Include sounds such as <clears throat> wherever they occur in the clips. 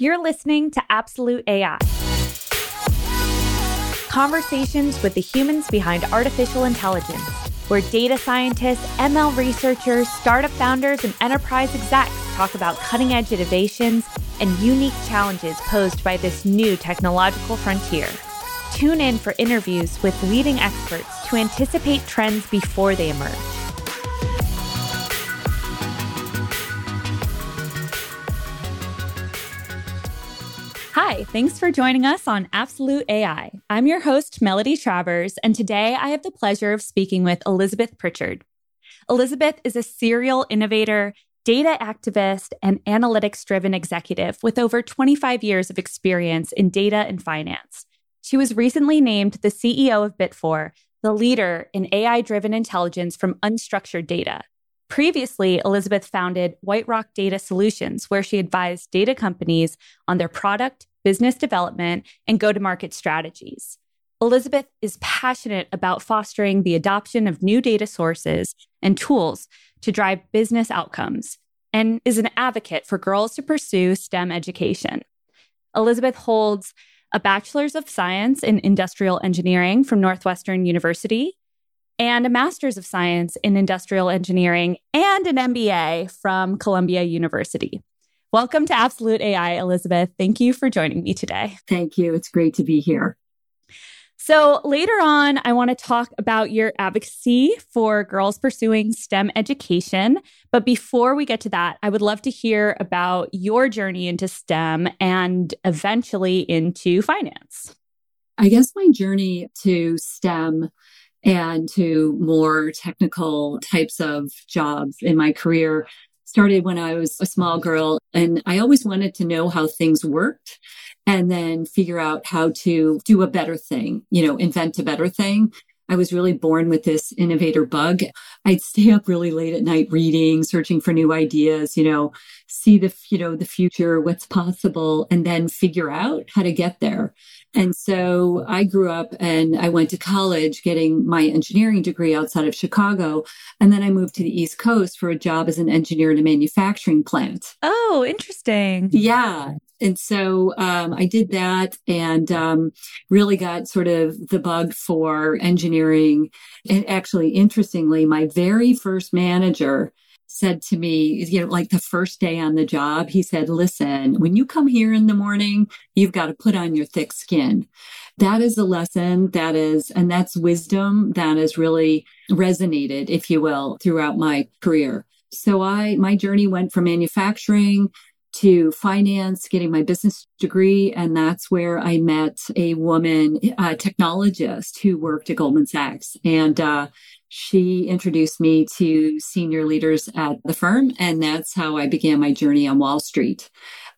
You're listening to Absolute AI conversations with the humans behind artificial intelligence, where data scientists, ML researchers, startup founders, and enterprise execs talk about cutting edge innovations and unique challenges posed by this new technological frontier. Tune in for interviews with leading experts to anticipate trends before they emerge. Hi, thanks for joining us on Absolute AI. I'm your host, Melody Travers, and today I have the pleasure of speaking with Elizabeth Pritchard. Elizabeth is a serial innovator, data activist, and analytics driven executive with over 25 years of experience in data and finance. She was recently named the CEO of Bitvore, the leader in AI driven intelligence from unstructured data. Previously, Elizabeth founded White Rock Data Solutions, where she advised data companies on their product, business development, and go to market strategies. Elizabeth is passionate about fostering the adoption of new data sources and tools to drive business outcomes and is an advocate for girls to pursue STEM education. Elizabeth holds a Bachelor's of Science in Industrial Engineering from Northwestern University and a Master's of Science in Industrial Engineering and an MBA from Columbia University. Welcome to Absolute AI, Elizabeth. Thank you for joining me today. Thank you. It's great to be here. So, later on, I want to talk about your advocacy for girls pursuing STEM education. But before we get to that, I would love to hear about your journey into STEM and eventually into finance. I guess my journey to STEM and to more technical types of jobs in my career started when I was a small girl and I always wanted to know how things worked and then figure out how to do a better thing, you know, invent a better thing. I was really born with this innovator bug. I'd stay up really late at night reading, searching for new ideas, you know, see the, you know, the future, what's possible, and then figure out how to get there. And so I grew up and I went to college getting my engineering degree outside of Chicago. And then I moved to the East Coast for a job as an engineer in a manufacturing plant. Oh, interesting. Yeah. And so um, I did that and um, really got sort of the bug for engineering. And actually, interestingly, my very first manager said to me, you know, like the first day on the job, he said, listen, when you come here in the morning, you've got to put on your thick skin. That is a lesson that is, and that's wisdom that has really resonated, if you will, throughout my career. So I, my journey went from manufacturing to finance, getting my business degree. And that's where I met a woman, a technologist who worked at Goldman Sachs. And, uh, she introduced me to senior leaders at the firm, and that's how I began my journey on Wall Street.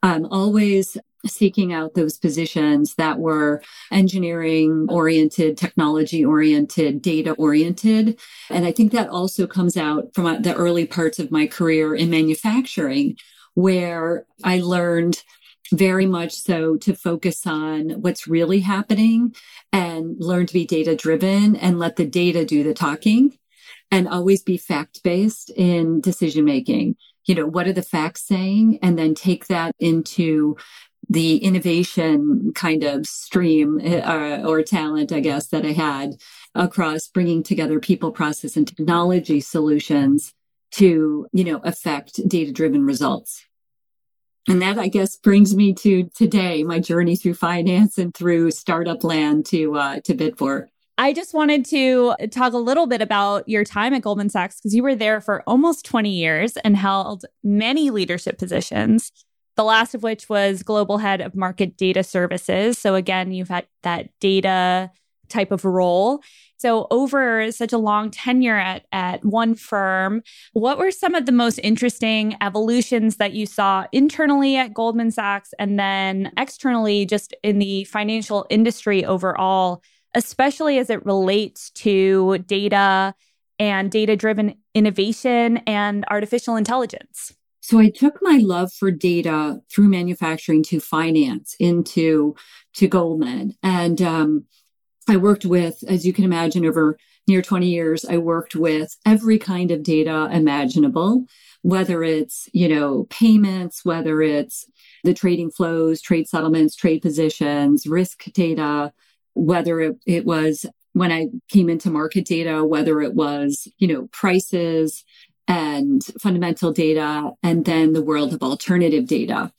Always seeking out those positions that were engineering oriented, technology oriented, data oriented. And I think that also comes out from the early parts of my career in manufacturing, where I learned very much so to focus on what's really happening and learn to be data driven and let the data do the talking and always be fact based in decision making. You know, what are the facts saying? And then take that into the innovation kind of stream uh, or talent, I guess, that I had across bringing together people, process, and technology solutions to, you know, affect data driven results. And that, I guess, brings me to today, my journey through finance and through startup land to uh, to Bitvore. I just wanted to talk a little bit about your time at Goldman Sachs because you were there for almost 20 years and held many leadership positions. The last of which was global head of market data services. So again, you've had that data type of role. So, over such a long tenure at, at one firm, what were some of the most interesting evolutions that you saw internally at Goldman Sachs and then externally, just in the financial industry overall, especially as it relates to data and data driven innovation and artificial intelligence? So I took my love for data through manufacturing to finance into to Goldman, and um, I worked with, as you can imagine, over near 20 years, I worked with every kind of data imaginable, whether it's, you know, payments, whether it's the trading flows, trade settlements, trade positions, risk data, whether it, it was when I came into market data, whether it was, you know, prices and fundamental data, and then the world of alternative data.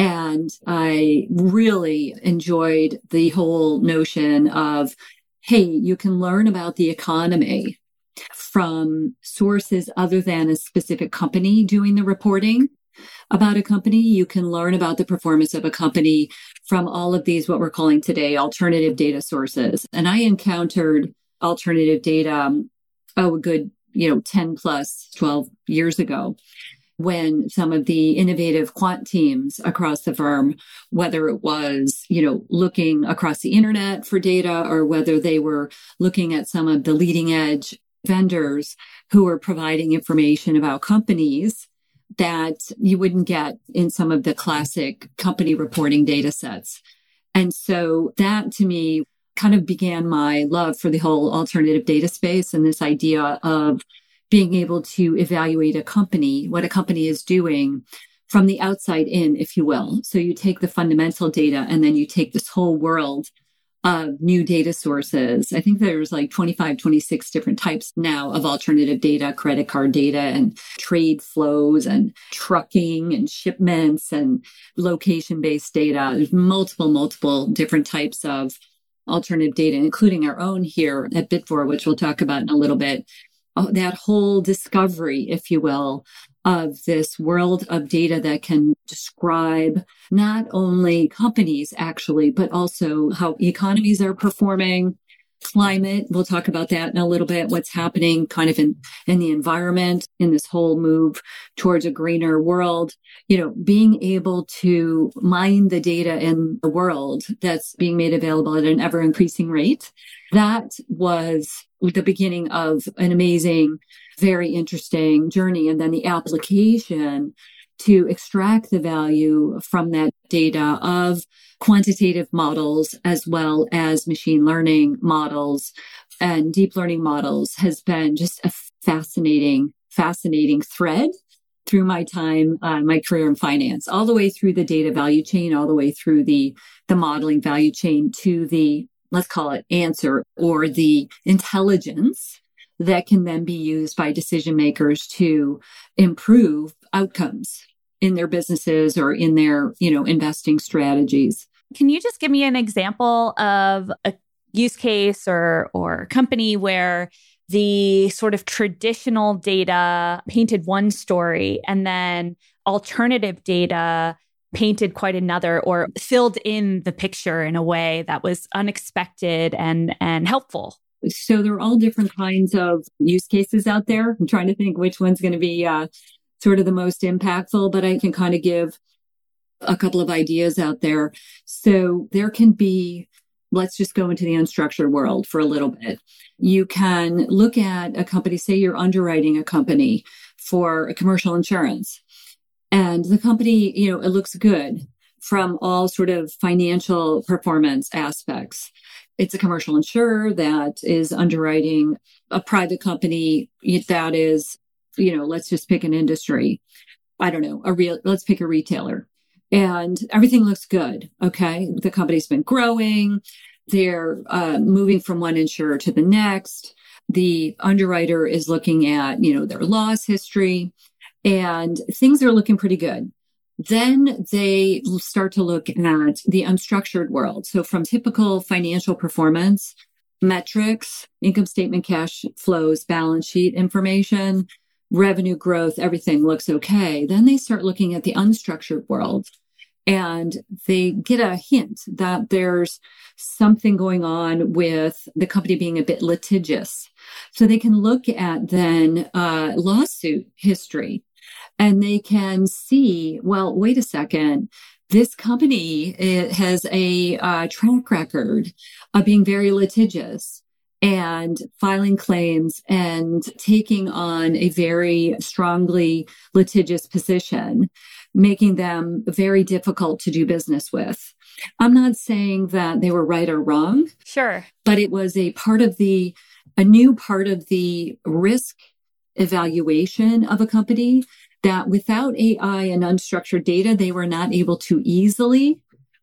And I really enjoyed the whole notion of, hey, you can learn about the economy from sources other than a specific company doing the reporting about a company. You can learn about the performance of a company from all of these, what we're calling today alternative data sources. And I encountered alternative data, um, oh, a good, you know, 10 plus 12 years ago when some of the innovative quant teams across the firm, whether it was, you know, looking across the internet for data or whether they were looking at some of the leading edge vendors who were providing information about companies that you wouldn't get in some of the classic company reporting data sets. And so that to me kind of began my love for the whole alternative data space and this idea of being able to evaluate a company, what a company is doing from the outside in, if you will. So you take the fundamental data and then you take this whole world of new data sources. I think there's like 25, 26 different types now of alternative data, credit card data and trade flows and trucking and shipments and location based data. There's multiple, multiple different types of alternative data, including our own here at Bitvore, which we'll talk about in a little bit. Oh, that whole discovery, if you will, of this world of data that can describe not only companies actually, but also how economies are performing, climate. We'll talk about that in a little bit. What's happening kind of in, in the environment in this whole move towards a greener world. You know, being able to mine the data in the world that's being made available at an ever increasing rate. That was the beginning of an amazing very interesting journey. And then the application to extract the value from that data of quantitative models as well as machine learning models. And deep learning models has been just a fascinating, fascinating thread through my time, uh, my career in finance, all the way through the data value chain, all the way through the, the modeling value chain to the, let's call it answer or the intelligence that can then be used by decision makers to improve outcomes in their businesses or in their, you know, investing strategies. Can you just give me an example of a use case or or company where the sort of traditional data painted one story and then alternative data painted quite another or filled in the picture in a way that was unexpected and and helpful so there are all different kinds of use cases out there. I'm trying to think which one's going to be uh, sort of the most impactful, but I can kind of give a couple of ideas out there. So there can be, let's just go into the unstructured world for a little bit. You can look at a company, say you're underwriting a company for a commercial insurance and the company, you know, it looks good from all sort of financial performance aspects. It's a commercial insurer that is underwriting a private company that is, you know, let's just pick an industry. I don't know, a real, let's pick a retailer and everything looks good. Okay. The company's been growing. They're uh, moving from one insurer to the next. The underwriter is looking at, you know, their loss history and things are looking pretty good. Then they start to look at the unstructured world. So from typical financial performance metrics, income statement, cash flows, balance sheet information, revenue growth, everything looks okay. Then they start looking at the unstructured world and they get a hint that there's something going on with the company being a bit litigious. So they can look at then uh, lawsuit history and they can see, well, wait a second. This company has a uh, track record of being very litigious and filing claims and taking on a very strongly litigious position, making them very difficult to do business with. I'm not saying that they were right or wrong. Sure. But it was a part of the a new part of the risk evaluation of a company that without AI and unstructured data, they were not able to easily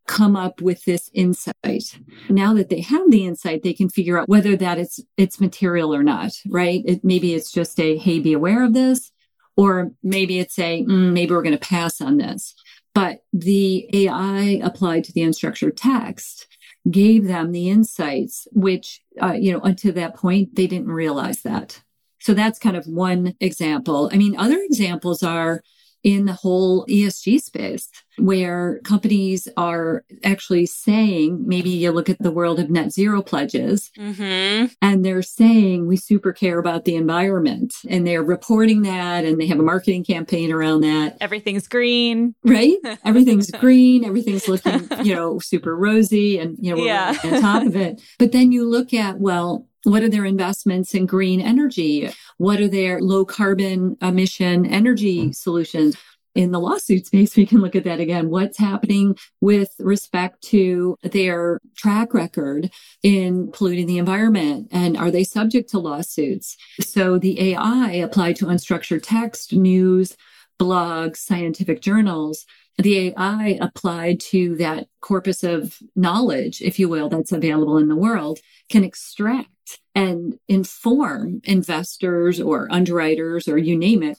come up with this insight. Now that they have the insight, they can figure out whether that it's it's material or not, right? It, maybe it's just a hey, be aware of this, or maybe it's a mm, maybe we're going to pass on this. But the AI applied to the unstructured text gave them the insights, which uh, you know, until that point they didn't realize that. So that's kind of one example. I mean, other examples are in the whole ESG space where companies are actually saying, maybe you look at the world of net zero pledges mm-hmm. and they're saying we super care about the environment and they're reporting that and they have a marketing campaign around that. Everything's green. Right? <laughs> Everything's green. Everything's looking, you know, super rosy and, you know, we're yeah. on top of it. But then you look at, well, what are their investments in green energy? What are their low carbon emission energy hmm. solutions? In the lawsuit space, <laughs> we can look at that again. What's happening with respect to their track record in polluting the environment? And are they subject to lawsuits? So the AI applied to unstructured text, news, blogs, scientific journals the AI applied to that corpus of knowledge, if you will, that's available in the world can extract and inform investors or underwriters or you name it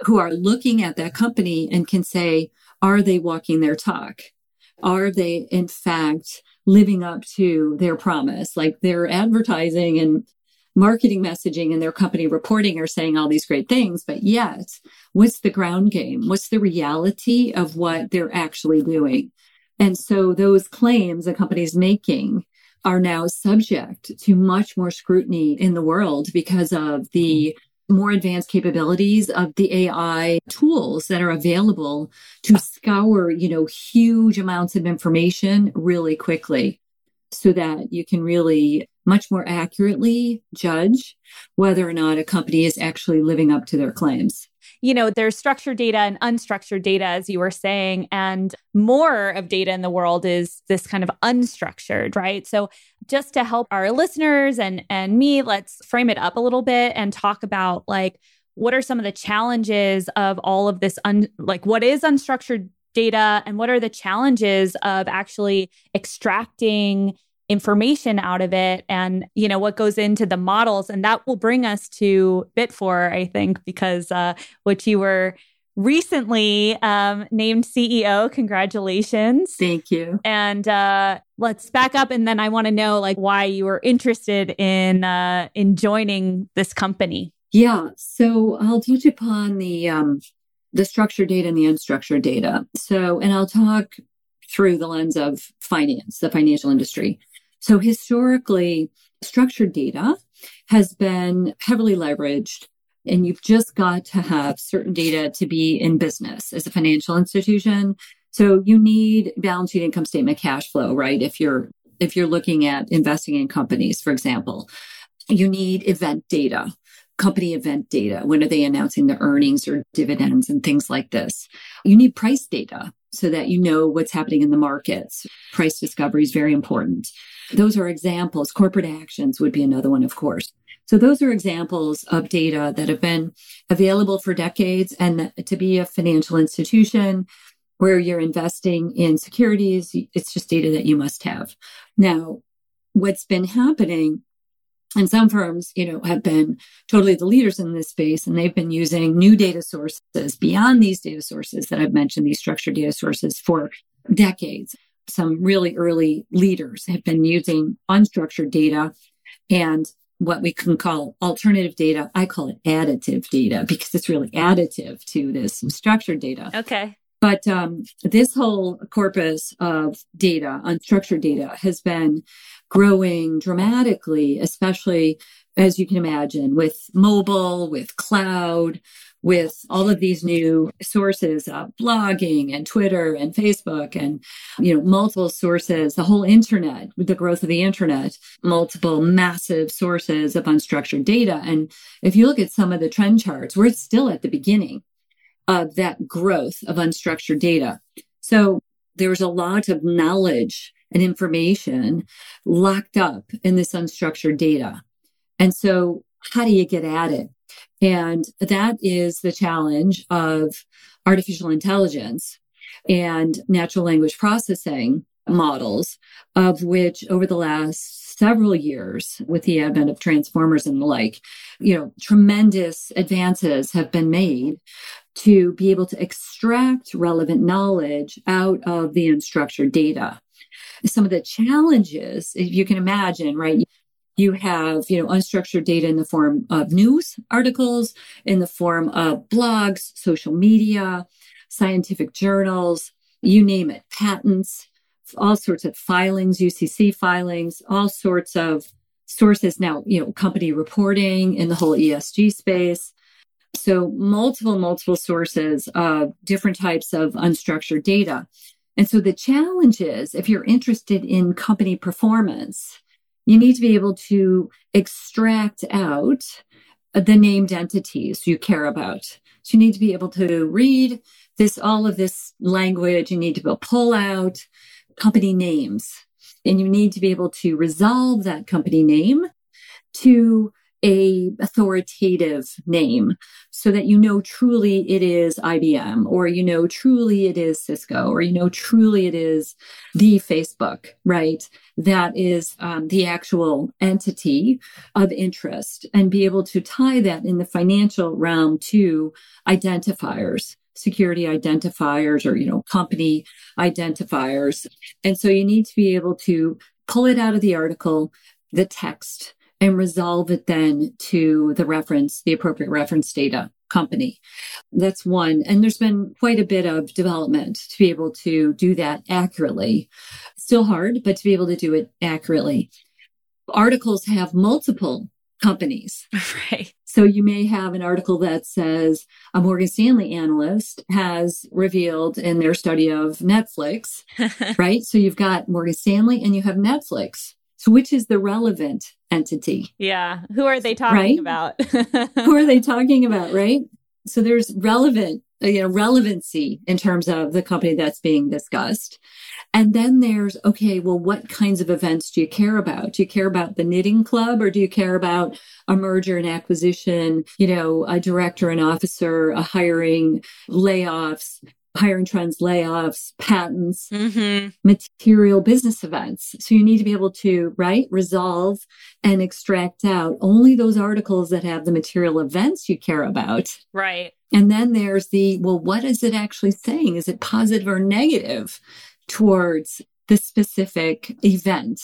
who are looking at that company and can say, are they walking their talk? Are they in fact living up to their promise? Like their advertising and marketing messaging and their company reporting are saying all these great things, but yet what's the ground game? What's the reality of what they're actually doing? And so those claims a company's making are now subject to much more scrutiny in the world because of the more advanced capabilities of the AI tools that are available to scour, you know, huge amounts of information really quickly so that you can really much more accurately judge whether or not a company is actually living up to their claims you know, there's structured data and unstructured data, as you were saying, and more of data in the world is this kind of unstructured, right? So just to help our listeners and and me, let's frame it up a little bit and talk about like what are some of the challenges of all of this un like what is unstructured data and what are the challenges of actually extracting information out of it and you know what goes into the models. And that will bring us to Bitvore i think because uh which you were recently um, named ceo congratulations. Thank you. And uh let's back up. And then i want to know like why you were interested in uh in joining this company. Yeah. So i'll touch upon the um the structured data and the unstructured data so and i'll talk through the lens of finance the financial industry so historically, structured data has been heavily leveraged and you've just got to have certain data to be in business as a financial institution. So you need balance sheet income statement cash flow, right? If you're if you're looking at investing in companies, for example, you need event data, company event data. When are they announcing their earnings or dividends and things like this? You need price data so that you know what's happening in the markets. Price discovery is very important. Those are examples. Corporate actions would be another one, of course. So those are examples of data that have been available for decades and to be a financial institution where you're investing in securities, it's just data that you must have. Now, what's been happening and some firms, you know, have been totally the leaders in this space and they've been using new data sources beyond these data sources that I've mentioned, these structured data sources for decades some really early leaders have been using unstructured data and what we can call alternative data. I call it additive data because it's really additive to this structured data. Okay. But um, this whole corpus of data, unstructured data, has been growing dramatically, especially as you can imagine with mobile, with cloud, with all of these new sources of blogging and Twitter and Facebook and, you know, multiple sources, the whole internet, the growth of the internet, multiple massive sources of unstructured data. And if you look at some of the trend charts, we're still at the beginning of that growth of unstructured data. So there's a lot of knowledge and information locked up in this unstructured data. And so how do you get at it? And that is the challenge of artificial intelligence and natural language processing models of which over the last several years with the advent of transformers and the like, you know, tremendous advances have been made to be able to extract relevant knowledge out of the unstructured data. Some of the challenges, if you can imagine, right? You have, you know, unstructured data in the form of news articles, in the form of blogs, social media, scientific journals, you name it, patents, all sorts of filings, UCC filings, all sorts of sources now, you know, company reporting in the whole ESG space. So multiple, multiple sources of different types of unstructured data. And so the challenge is if you're interested in company performance, you need to be able to extract out the named entities you care about. So you need to be able to read this, all of this language. You need to be able to pull out company names and you need to be able to resolve that company name to a authoritative name so that you know truly it is IBM or you know truly it is Cisco or you know truly it is the Facebook, right? That is um, the actual entity of interest and be able to tie that in the financial realm to identifiers security identifiers or, you know, company identifiers. And so you need to be able to pull it out of the article, the text, and resolve it then to the reference, the appropriate reference data company. That's one. And there's been quite a bit of development to be able to do that accurately. Still hard, but to be able to do it accurately. Articles have multiple companies. <laughs> Right. So you may have an article that says a Morgan Stanley analyst has revealed in their study of Netflix, <laughs> right? So you've got Morgan Stanley and you have Netflix. So which is the relevant entity? Yeah. Who are they talking right? about? <laughs> Who are they talking about, right? So there's relevant, uh, you know, relevancy in terms of the company that's being discussed. And then there's, okay, well, what kinds of events do you care about? Do you care about the knitting club or do you care about a merger and acquisition, you know, a director and officer, a hiring, layoffs, hiring trends, layoffs, patents, mm-hmm. material business events. So you need to be able to, right, resolve and extract out only those articles that have the material events you care about. Right. And then there's the, well, what is it actually saying? Is it positive or negative? towards the specific event.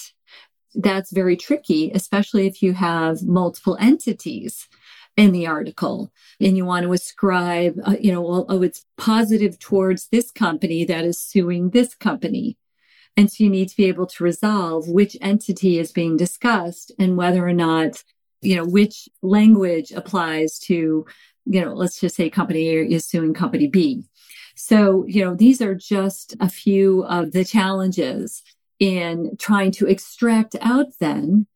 That's very tricky, especially if you have multiple entities in the article and you want to ascribe, uh, you know, well, oh, it's positive towards this company that is suing this company. And so you need to be able to resolve which entity is being discussed and whether or not, you know, which language applies to, you know, let's just say company A is suing company B. So, you know, these are just a few of the challenges in trying to extract out then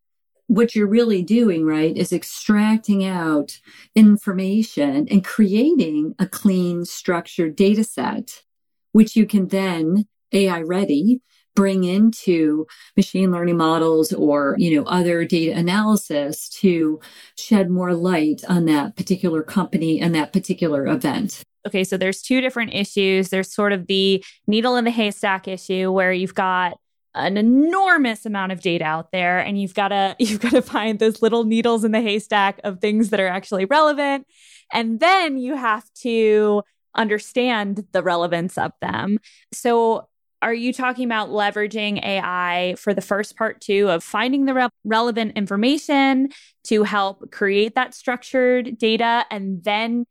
what you're really doing, right, is extracting out information and creating a clean, structured data set, which you can then AI ready bring into machine learning models or, you know, other data analysis to shed more light on that particular company and that particular event okay, so there's two different issues. There's sort of the needle in the haystack issue where you've got an enormous amount of data out there and you've got to <laughs> you've got to find those little needles in the haystack of things that are actually relevant and then you have to understand the relevance of them. So are you talking about leveraging AI for the first part too of finding the re- relevant information to help create that structured data and then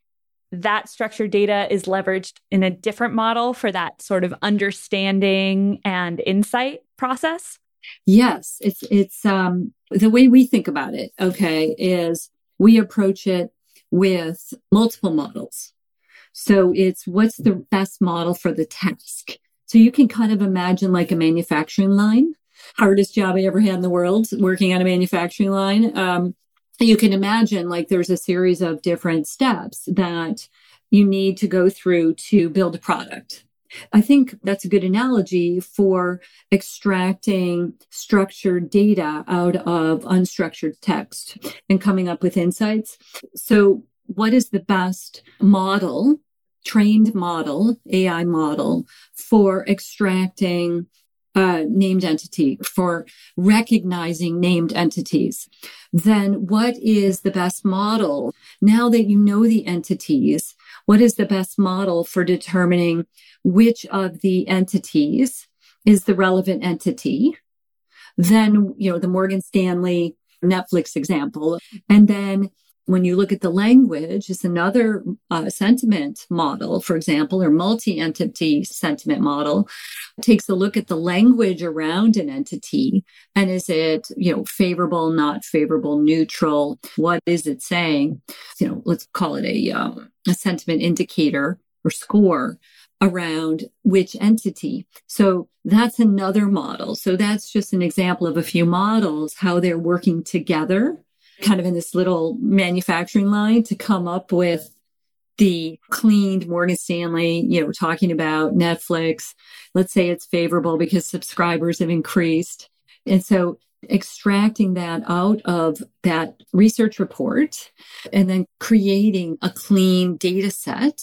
that structured data is leveraged in a different model for that sort of understanding and insight process? Yes, it's it's um the way we think about it, okay, is we approach it with multiple models. So it's what's the best model for the task. So you can kind of imagine like a manufacturing line. Hardest job I ever had in the world, working on a manufacturing line. Um, you can imagine like there's a series of different steps that you need to go through to build a product. I think that's a good analogy for extracting structured data out of unstructured text and coming up with insights. So what is the best model, trained model, AI model for extracting uh, named entity, for recognizing named entities, then what is the best model? Now that you know the entities, what is the best model for determining which of the entities is the relevant entity? Then, you know, the Morgan Stanley Netflix example. And then when you look at the language, it's another uh, sentiment model, for example, or multi-entity sentiment model takes a look at the language around an entity and is it, you know, favorable, not favorable, neutral? What is it saying? You know, let's call it a, um, a sentiment indicator or score around which entity. So that's another model. So that's just an example of a few models, how they're working together kind of in this little manufacturing line to come up with the cleaned Morgan Stanley, you know, talking about Netflix. Let's say it's favorable because subscribers have increased. And so extracting that out of that research report and then creating a clean data set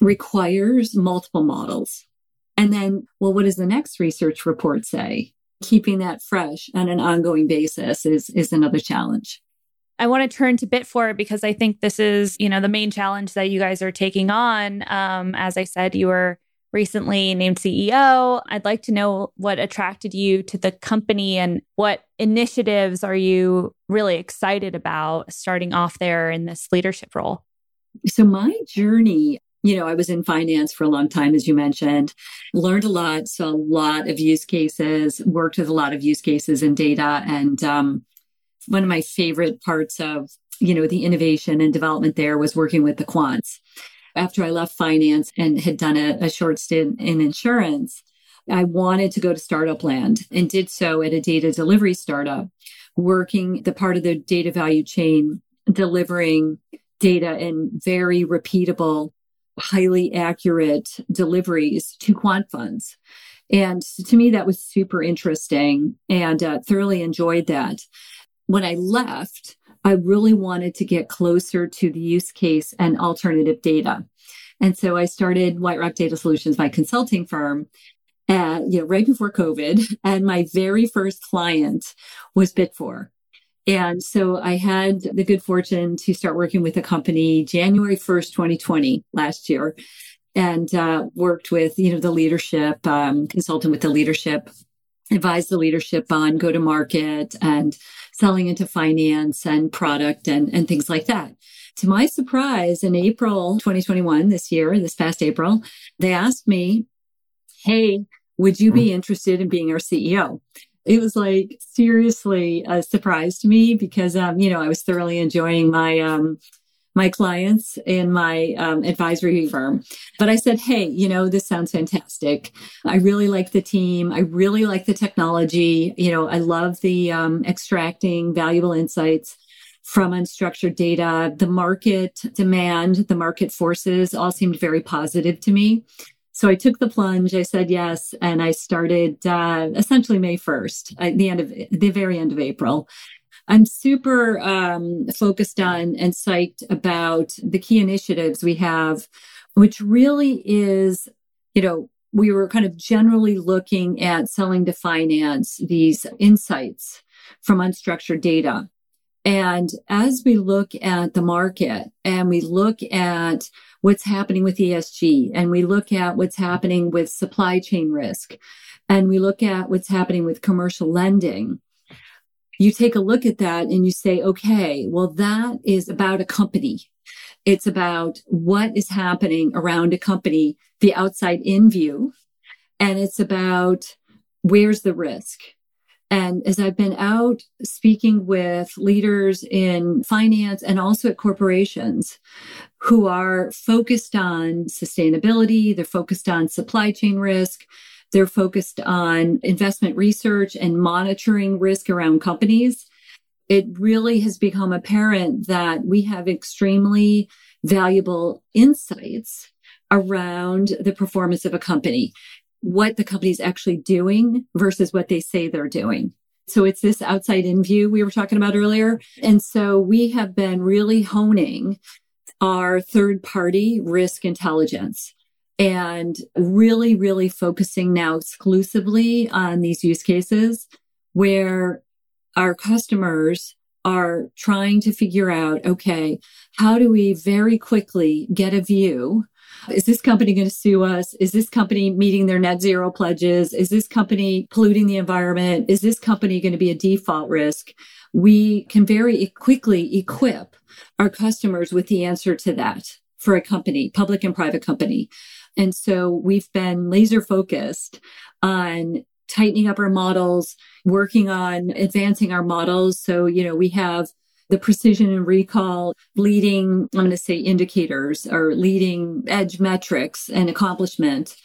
requires multiple models. And then, well, what does the next research report say? Keeping that fresh on an ongoing basis is, is another challenge. I want to turn to Bitvore because I think this is, you know, the main challenge that you guys are taking on. Um, as I said, you were recently named CEO. I'd like to know what attracted you to the company and what initiatives are you really excited about starting off there in this leadership role? So, my journey, you know, I was in finance for a long time, as you mentioned, learned a lot, saw a lot of use cases, worked with a lot of use cases and data, and um, one of my favorite parts of, you know, the innovation and development there was working with the quants. After I left finance and had done a, a short stint in insurance, I wanted to go to startup land and did so at a data delivery startup, working the part of the data value chain, delivering data in very repeatable, highly accurate deliveries to quant funds. And to me, that was super interesting and uh, thoroughly enjoyed that when I left, I really wanted to get closer to the use case and alternative data. And so I started White Rock Data Solutions, my consulting firm, at, you know, right before COVID. And my very first client was Bitvore. And so I had the good fortune to start working with the company January 1st, 2020, last year, and uh, worked with, you know, the leadership, um, consultant with the leadership, advised the leadership on go to market and selling into finance and product and, and things like that. To my surprise, in April 2021, this year, this past April, they asked me, Hey, would you be mm-hmm. interested in being our CEO? It was like seriously a surprise to me because, um, you know, I was thoroughly enjoying my, um, my clients in my um, advisory firm. But I said, hey, you know, this sounds fantastic. I really like the team. I really like the technology. You know, I love the um, extracting valuable insights from unstructured data. The market demand, the market forces all seemed very positive to me. So I took the plunge. I said yes, and I started uh, essentially May first, at the end of the very end of April, I'm super um, focused on and psyched about the key initiatives we have, which really is, you know, we were kind of generally looking at selling to finance these insights from unstructured data. And as we look at the market and we look at what's happening with ESG and we look at what's happening with supply chain risk and we look at what's happening with commercial lending, you take a look at that and you say, okay, well, that is about a company. It's about what is happening around a company, the outside in view. And it's about where's the risk? And as I've been out speaking with leaders in finance and also at corporations who are focused on sustainability, they're focused on supply chain risk, they're focused on investment research and monitoring risk around companies. It really has become apparent that we have extremely valuable insights around the performance of a company, what the company's actually doing versus what they say they're doing. So it's this outside in view we were talking about earlier. And so we have been really honing our third party risk intelligence and really, really focusing now exclusively on these use cases where our customers are trying to figure out, okay, how do we very quickly get a view? Is this company going to sue us? Is this company meeting their net zero pledges? Is this company polluting the environment? Is this company going to be a default risk? We can very quickly equip our customers with the answer to that for a company, public and private company. And so we've been laser focused on tightening up our models, working on advancing our models. So, you know, we have the precision and recall leading, I'm going to say indicators or leading edge metrics and accomplishment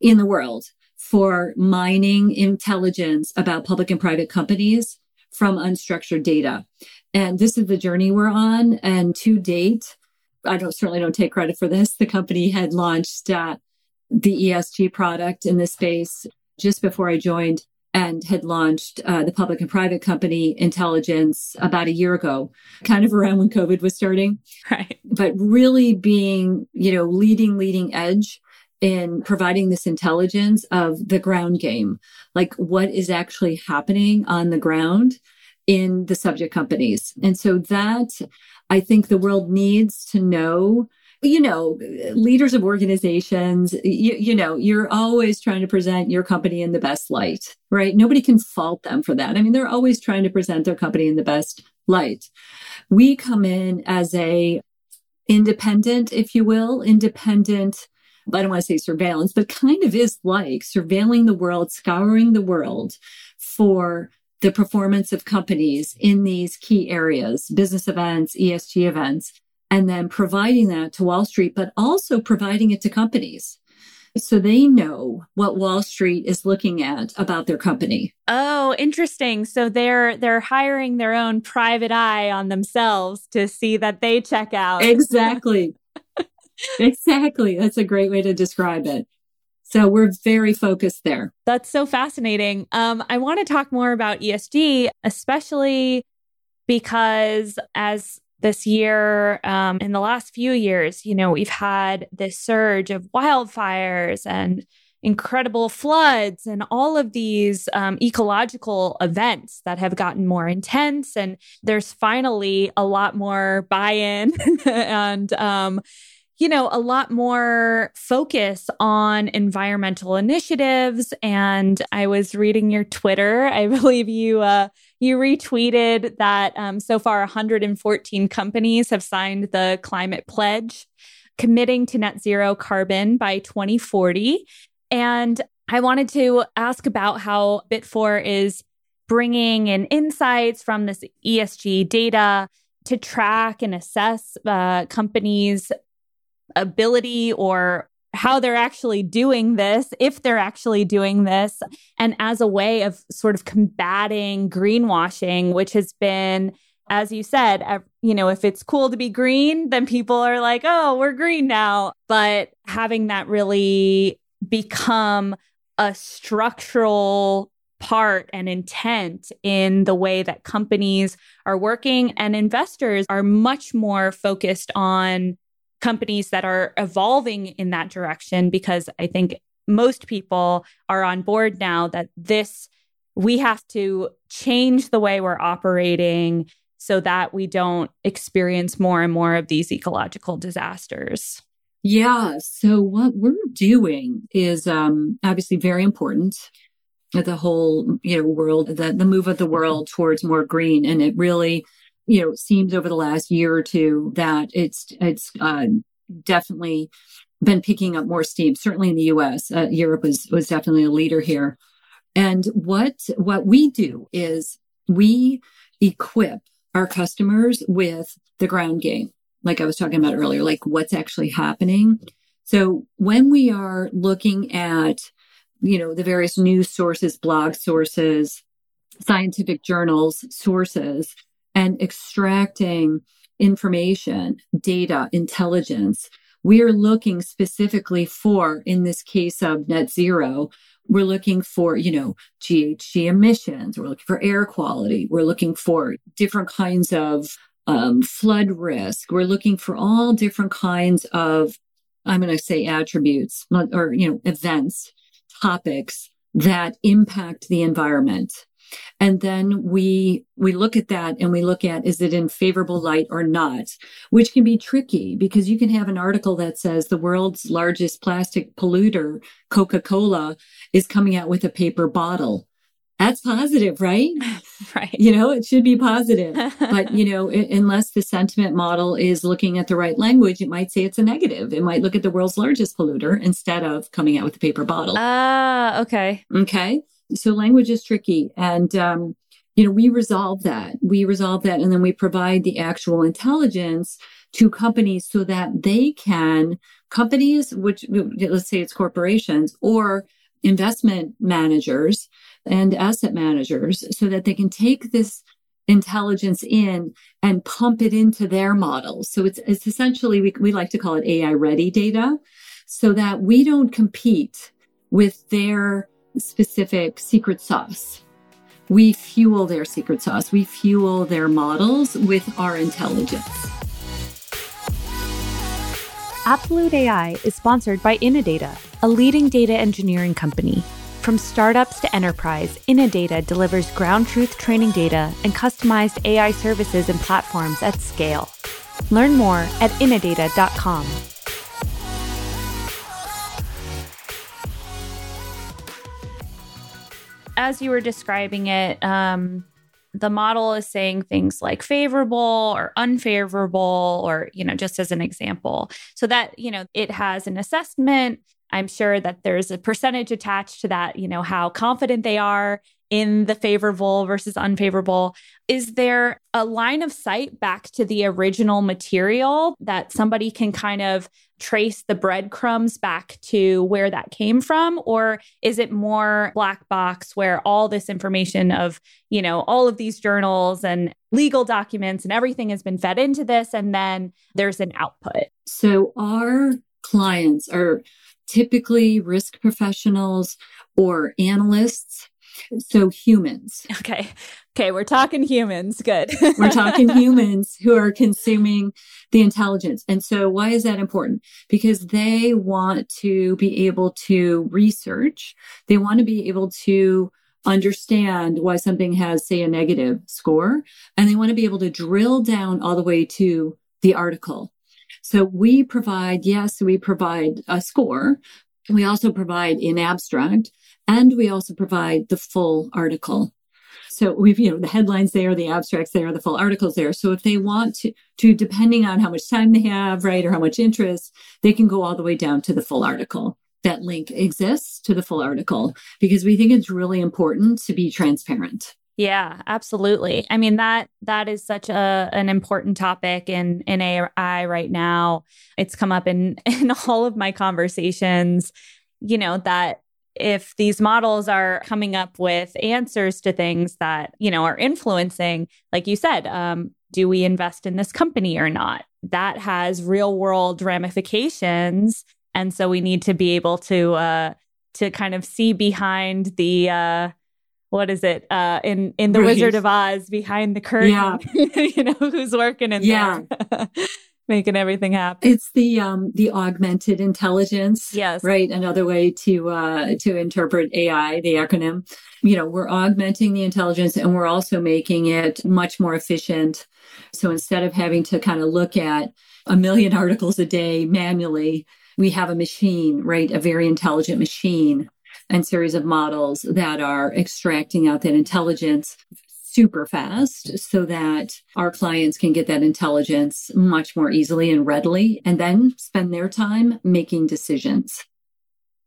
in the world for mining intelligence about public and private companies from unstructured data. And this is the journey we're on. And to date, I don't certainly don't take credit for this. The company had launched uh, the ESG product in this space just before I joined and had launched uh, the public and private company intelligence about a year ago, kind of around when COVID was starting. Right. But really being, you know, leading, leading edge in providing this intelligence of the ground game, like what is actually happening on the ground in the subject companies. And so that I think the world needs to know you know, leaders of organizations, you, you, know, you're always trying to present your company in the best light, right? Nobody can fault them for that. I mean, they're always trying to present their company in the best light. We come in as a independent, if you will, independent I don't want to say surveillance, but kind of is like surveilling the world, scouring the world for the performance of companies in these key areas, business events, ESG events, and then providing that to Wall Street, but also providing it to companies. So they know what Wall Street is looking at about their company. Oh, interesting. So they're they're hiring their own private eye on themselves to see that they check out. Exactly. <laughs> exactly. That's a great way to describe it. So we're very focused there. That's so fascinating. Um, I want to talk more about ESG, especially because as this year, um, in the last few years, you know, we've had this surge of wildfires and incredible floods and all of these um, ecological events that have gotten more intense. And there's finally a lot more buy in <laughs> and, um, you know, a lot more focus on environmental initiatives. And I was reading your Twitter. <laughs> I believe you uh, you retweeted that um, so far 114 companies have signed the climate pledge, committing to net zero carbon by 2040. And I wanted to ask about how Bitvore is bringing in insights from this ESG data to track and assess uh, companies' ability or how they're actually doing this, if they're actually doing this, and as a way of sort of combating greenwashing, which has been, as you said, you know, if it's cool to be green, then people are like, oh, we're green now. But having that really become a structural part and intent in the way that companies are working and investors are much more focused on companies that are evolving in that direction because I think most people are on board now that this we have to change the way we're operating so that we don't experience more and more of these ecological disasters. Yeah. So what we're doing is um, obviously very important. The whole you know world, the the move of the world towards more green, and it really you know, seems over the last year or two that it's, it's, uh, definitely been picking up more steam, certainly in the US. Uh, Europe was, was definitely a leader here. And what, what we do is we equip our customers with the ground game, like I was talking about earlier, like what's actually happening. So when we are looking at, you know, the various news sources, blog sources, scientific journals, sources, and extracting information, data, intelligence, we are looking specifically for, in this case of net zero, we're looking for, you know, GHG emissions. We're looking for air quality. We're looking for different kinds of um, flood risk. We're looking for all different kinds of, I'm going to say attributes or, you know, events, topics that impact the environment. And then we, we look at that and we look at, is it in favorable light or not? Which can be tricky because you can have an article that says the world's largest plastic polluter, Coca-Cola, is coming out with a paper bottle. That's positive, right? <laughs> right. You know, it should be positive. <laughs> but, you know, it, unless the sentiment model is looking at the right language, it might say it's a negative. It might look at the world's largest polluter instead of coming out with a paper bottle. Ah, uh, okay. Okay. So language is tricky. And, um, you know, we resolve that. We resolve that and then we provide the actual intelligence to companies so that they can, companies, which let's say it's corporations or investment managers and asset managers so that they can take this intelligence in and pump it into their models. So it's, it's essentially, we, we like to call it AI ready data so that we don't compete with their specific secret sauce. We fuel their secret sauce. We fuel their models with our intelligence. Absolute AI is sponsored by Innodata, a leading data engineering company. From startups to enterprise, Innodata delivers ground truth training data and customized AI services and platforms at scale. Learn more at innodata.com. as you were describing it, um, the model is saying things like favorable or unfavorable, or, you know, just as an example, so that, you know, it has an assessment. I'm sure that there's a percentage attached to that, you know, how confident they are in the favorable versus unfavorable. Is there a line of sight back to the original material that somebody can kind of trace the breadcrumbs back to where that came from? Or is it more black box where all this information of, you know, all of these journals and legal documents and everything has been fed into this and then there's an output? So our clients are typically risk professionals or analysts so humans. Okay. Okay. We're talking humans. Good. <laughs> we're talking humans who are consuming the intelligence. And so why is that important? Because they want to be able to research. They want to be able to understand why something has, say, a negative score. And they want to be able to drill down all the way to the article. So we provide, yes, we provide a score. We also provide in abstract and we also provide the full article. So we've, you know, the headlines there, the abstracts there, the full articles there. So if they want to, to, depending on how much time they have, right, or how much interest, they can go all the way down to the full article. That link exists to the full article because we think it's really important to be transparent. Yeah, absolutely. I mean that that is such a an important topic in in AI right now. It's come up in <laughs> in all of my conversations, you know, that if these models are coming up with answers to things that you know are influencing like you said um, do we invest in this company or not that has real world ramifications and so we need to be able to uh, to kind of see behind the uh, what is it uh, in in the right. Wizard of Oz behind the curtain? Yeah. <laughs> you know who's working in yeah. there. <laughs> making everything happen. It's the um the augmented intelligence. Yes. Right. Another way to uh to interpret AI, the acronym. You know, we're augmenting the intelligence and we're also making it much more efficient. So instead of having to kind of look at a million <laughs> articles a day manually, we have a machine, right? A very intelligent machine and series of models that are extracting out that intelligence super fast so that our clients can get that intelligence much more easily and readily and then spend their time making decisions.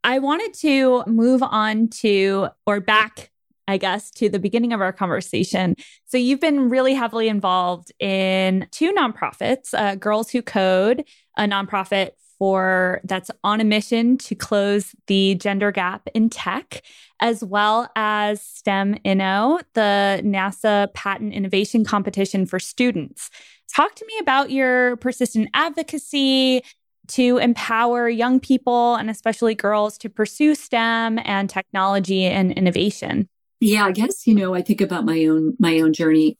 I wanted to move on to or back I guess, to the beginning of our conversation. So, you've been really heavily involved in two nonprofits uh, Girls Who Code, a nonprofit for that's on a mission to close the gender gap in tech, as well as STEM Inno, the NASA patent innovation competition for students. Talk to me about your persistent advocacy, to empower young people and especially girls to pursue STEM and technology and innovation? Yeah, I guess, you know, I think about my own, my own journey,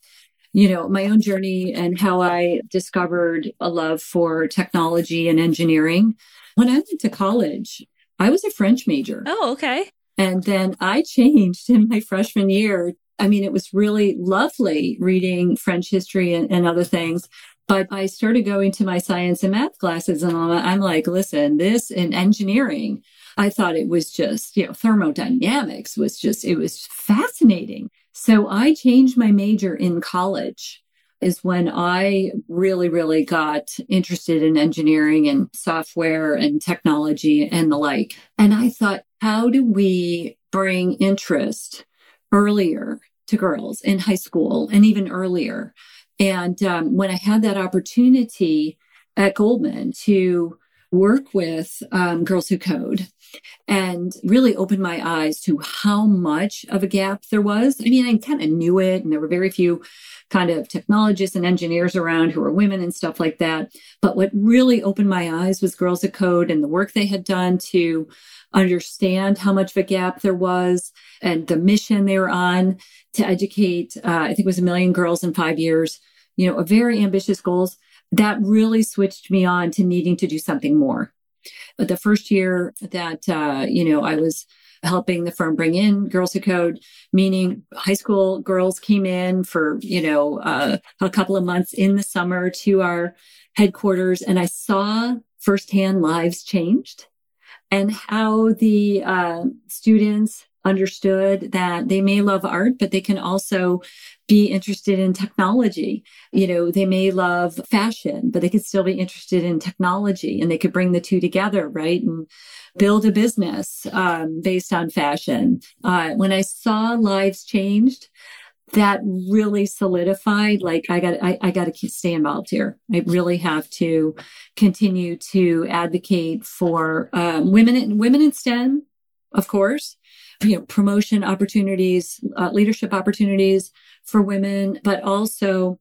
you know, my own journey and how I discovered a love for technology and engineering. When I went to college, I was a French major. Oh, okay. And then I changed in my freshman year. I mean, it was really lovely reading French history and, and other things. But I started going to my science and math classes and I'm like, listen, this in engineering, I thought it was just, you know, thermodynamics was just, it was fascinating. So I changed my major in college is when I really, really got interested in engineering and software and technology and the like. And I thought, how do we bring interest earlier to girls in high school and even earlier? And um, when I had that opportunity at Goldman to work with um, Girls Who Code and really opened my eyes to how much of a gap there was. I mean, I kind of knew it, and there were very few kind of technologists and engineers around who were women and stuff like that. But what really opened my eyes was Girls Who Code and the work they had done to understand how much of a gap there was and the mission they were on to educate, uh, I think it was a million girls in five years you know, a very ambitious goals that really switched me on to needing to do something more. But the first year that, uh, you know, I was helping the firm bring in Girls Who Code, meaning high school girls came in for, you know, uh, a couple of months in the summer to our headquarters. And I saw firsthand lives changed and how the uh, students understood that they may love art, but they can also be interested in technology. You know, they may love fashion, but they could still be interested in technology and they could bring the two together, right? And build a business um, based on fashion. Uh, when I saw lives changed, that really solidified like i got i, I got to stay involved here i really have to continue to advocate for um, women in women in stem of course you know, promotion opportunities, uh, leadership opportunities for women, but also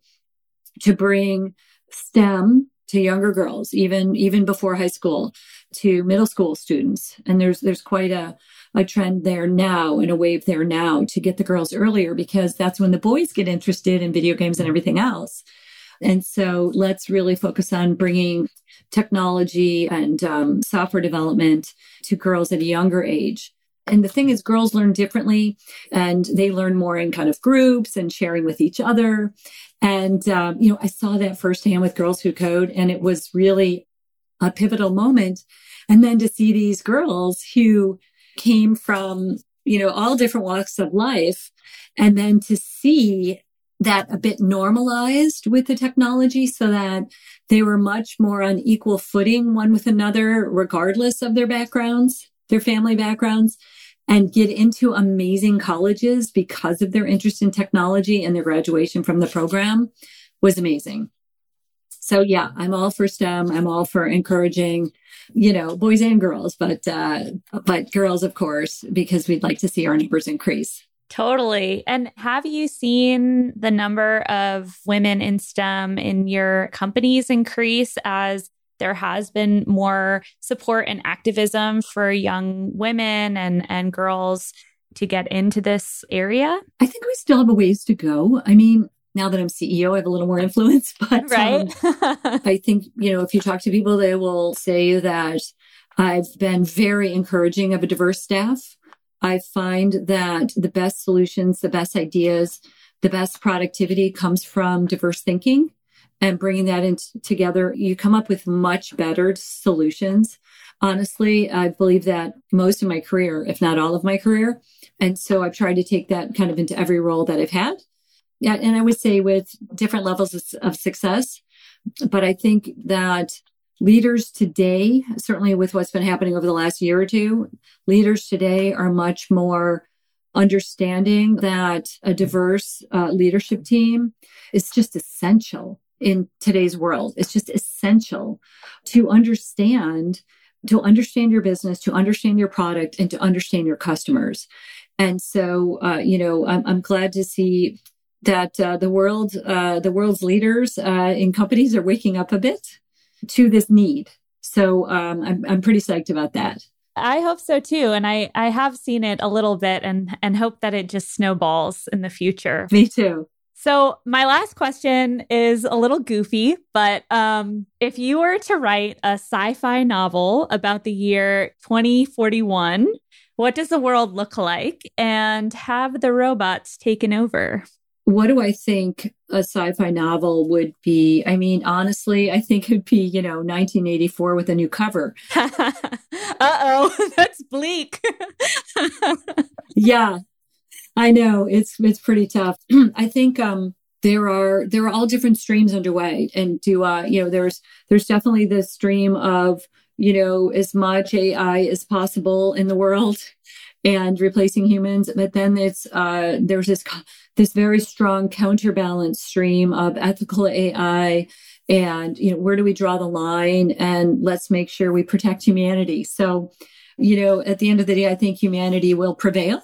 to bring STEM to younger girls, even, even before high school to middle school students. And there's, there's quite a, a trend there now and a wave there now to get the girls earlier because that's when the boys get interested in video games and everything else. And so let's really focus on bringing technology and um, software development to girls at a younger age. And the thing is, girls learn differently and they learn more in kind of groups and sharing with each other. And, um, you know, I saw that firsthand with Girls Who Code and it was really a pivotal moment. And then to see these girls who came from, you know, all different walks of life and then to see that a bit normalized with the technology so that they were much more on equal footing one with another, regardless of their backgrounds, their family backgrounds and get into amazing colleges because of their interest in technology and their graduation from the program was amazing. So yeah, I'm all for STEM. I'm all for encouraging, you know, boys and girls, but, uh, but girls, of course, because we'd like to see our numbers increase. Totally. And have you seen the number of women in STEM in your companies increase as there has been more support and activism for young women and, and girls to get into this area? I think we still have a ways to go. I mean, now that I'm CEO, I have a little more influence, <laughs> but um, right. um, <laughs> I think, you know, if you talk to people, they will say that I've been very encouraging of a diverse staff. I find that the best solutions, the best ideas, the best productivity comes from diverse thinking and bringing that in t- together, you come up with much better solutions. Honestly, I believe that most of my career, if not all of my career. And so I've tried to take that kind of into every role that I've had. Yeah, and I would say with different levels of, of success. But I think that leaders today, certainly with what's been happening over the last year or two, leaders today are much more understanding that a diverse uh, leadership team is just essential in today's world. It's just essential to understand, to understand your business, to understand your product, and to understand your customers. And so, uh, you know, I'm, I'm, glad to see that uh, the world, uh, the world's leaders uh, in companies are waking up a bit to this need. So um, I'm, I'm pretty psyched about that. I hope so too. And I, I have seen it a little bit and, and hope that it just snowballs in the future. Me too. So, my last question is a little goofy, but um, if you were to write a sci fi novel about the year 2041, what does the world look like and have the robots taken over? What do I think a sci fi novel would be? I mean, honestly, I think it'd be, you know, 1984 with a new cover. <laughs> uh oh, <laughs> that's bleak. <laughs> yeah, I know it's it's pretty tough. <clears throat> I think um there are there are all different streams underway. And do uh you know there's there's definitely the stream of you know as much AI as possible in the world <laughs> and replacing humans. But then it's uh there's this this very strong counterbalance stream of ethical AI and you know where do we draw the line and let's make sure we protect humanity. So you know at the end of the day I think humanity will prevail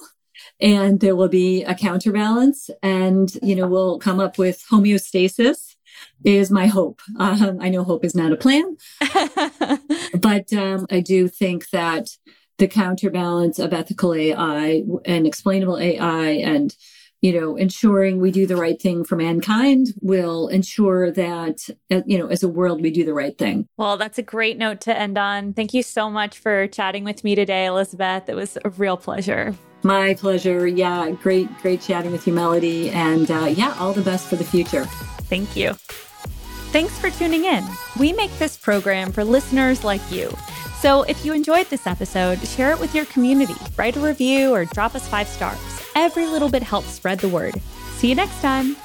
and there will be a counterbalance and you know we'll come up with homeostasis is my hope. Um, i know hope is not a plan <laughs> but um, i do think that the counterbalance of ethical ai and explainable ai and you know ensuring we do the right thing for mankind will ensure that uh, you know as a world we do the right thing. Well that's a great note to end on. Thank you so much for chatting with me today elizabeth. It was a real pleasure my pleasure. Yeah, great, great chatting with you, Melody. And uh, yeah, all the best for the future. Thank you. Thanks for tuning in. We make this program for listeners like you. So if you enjoyed this episode, share it with your community, write a review, or drop us five stars. Every little bit helps spread the word. See you next time.